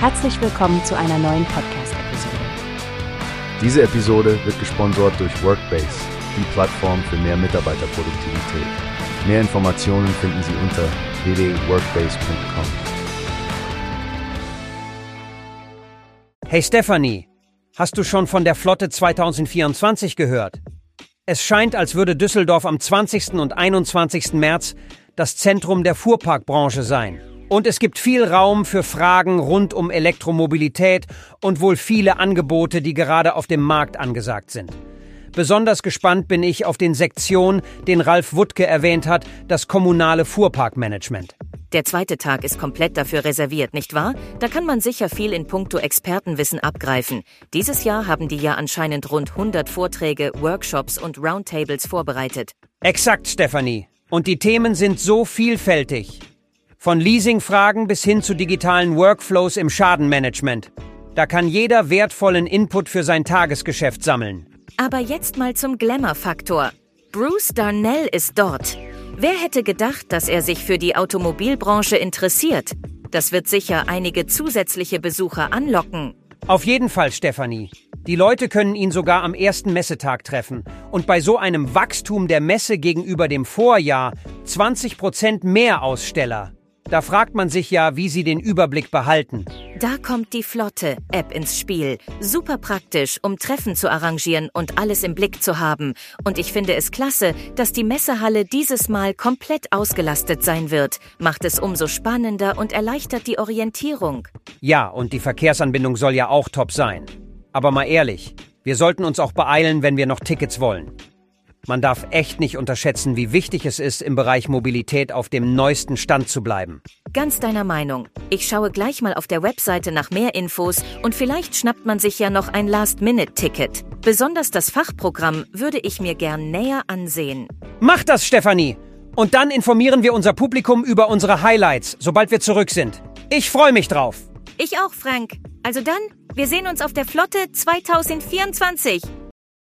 Herzlich willkommen zu einer neuen Podcast-Episode. Diese Episode wird gesponsert durch Workbase, die Plattform für mehr Mitarbeiterproduktivität. Mehr Informationen finden Sie unter www.workbase.com. Hey Stephanie, hast du schon von der Flotte 2024 gehört? Es scheint, als würde Düsseldorf am 20. und 21. März das Zentrum der Fuhrparkbranche sein. Und es gibt viel Raum für Fragen rund um Elektromobilität und wohl viele Angebote, die gerade auf dem Markt angesagt sind. Besonders gespannt bin ich auf den Sektion, den Ralf Wuttke erwähnt hat, das kommunale Fuhrparkmanagement. Der zweite Tag ist komplett dafür reserviert, nicht wahr? Da kann man sicher viel in puncto Expertenwissen abgreifen. Dieses Jahr haben die ja anscheinend rund 100 Vorträge, Workshops und Roundtables vorbereitet. Exakt, Stefanie. Und die Themen sind so vielfältig. Von Leasingfragen bis hin zu digitalen Workflows im Schadenmanagement. Da kann jeder wertvollen Input für sein Tagesgeschäft sammeln. Aber jetzt mal zum Glamour-Faktor. Bruce Darnell ist dort. Wer hätte gedacht, dass er sich für die Automobilbranche interessiert? Das wird sicher einige zusätzliche Besucher anlocken. Auf jeden Fall, Stefanie. Die Leute können ihn sogar am ersten Messetag treffen. Und bei so einem Wachstum der Messe gegenüber dem Vorjahr 20 Prozent mehr Aussteller. Da fragt man sich ja, wie sie den Überblick behalten. Da kommt die Flotte-App ins Spiel. Super praktisch, um Treffen zu arrangieren und alles im Blick zu haben. Und ich finde es klasse, dass die Messehalle dieses Mal komplett ausgelastet sein wird. Macht es umso spannender und erleichtert die Orientierung. Ja, und die Verkehrsanbindung soll ja auch top sein. Aber mal ehrlich, wir sollten uns auch beeilen, wenn wir noch Tickets wollen. Man darf echt nicht unterschätzen, wie wichtig es ist, im Bereich Mobilität auf dem neuesten Stand zu bleiben. Ganz deiner Meinung. Ich schaue gleich mal auf der Webseite nach mehr Infos und vielleicht schnappt man sich ja noch ein Last-Minute-Ticket. Besonders das Fachprogramm würde ich mir gern näher ansehen. Mach das, Stefanie! Und dann informieren wir unser Publikum über unsere Highlights, sobald wir zurück sind. Ich freue mich drauf. Ich auch, Frank. Also dann, wir sehen uns auf der Flotte 2024.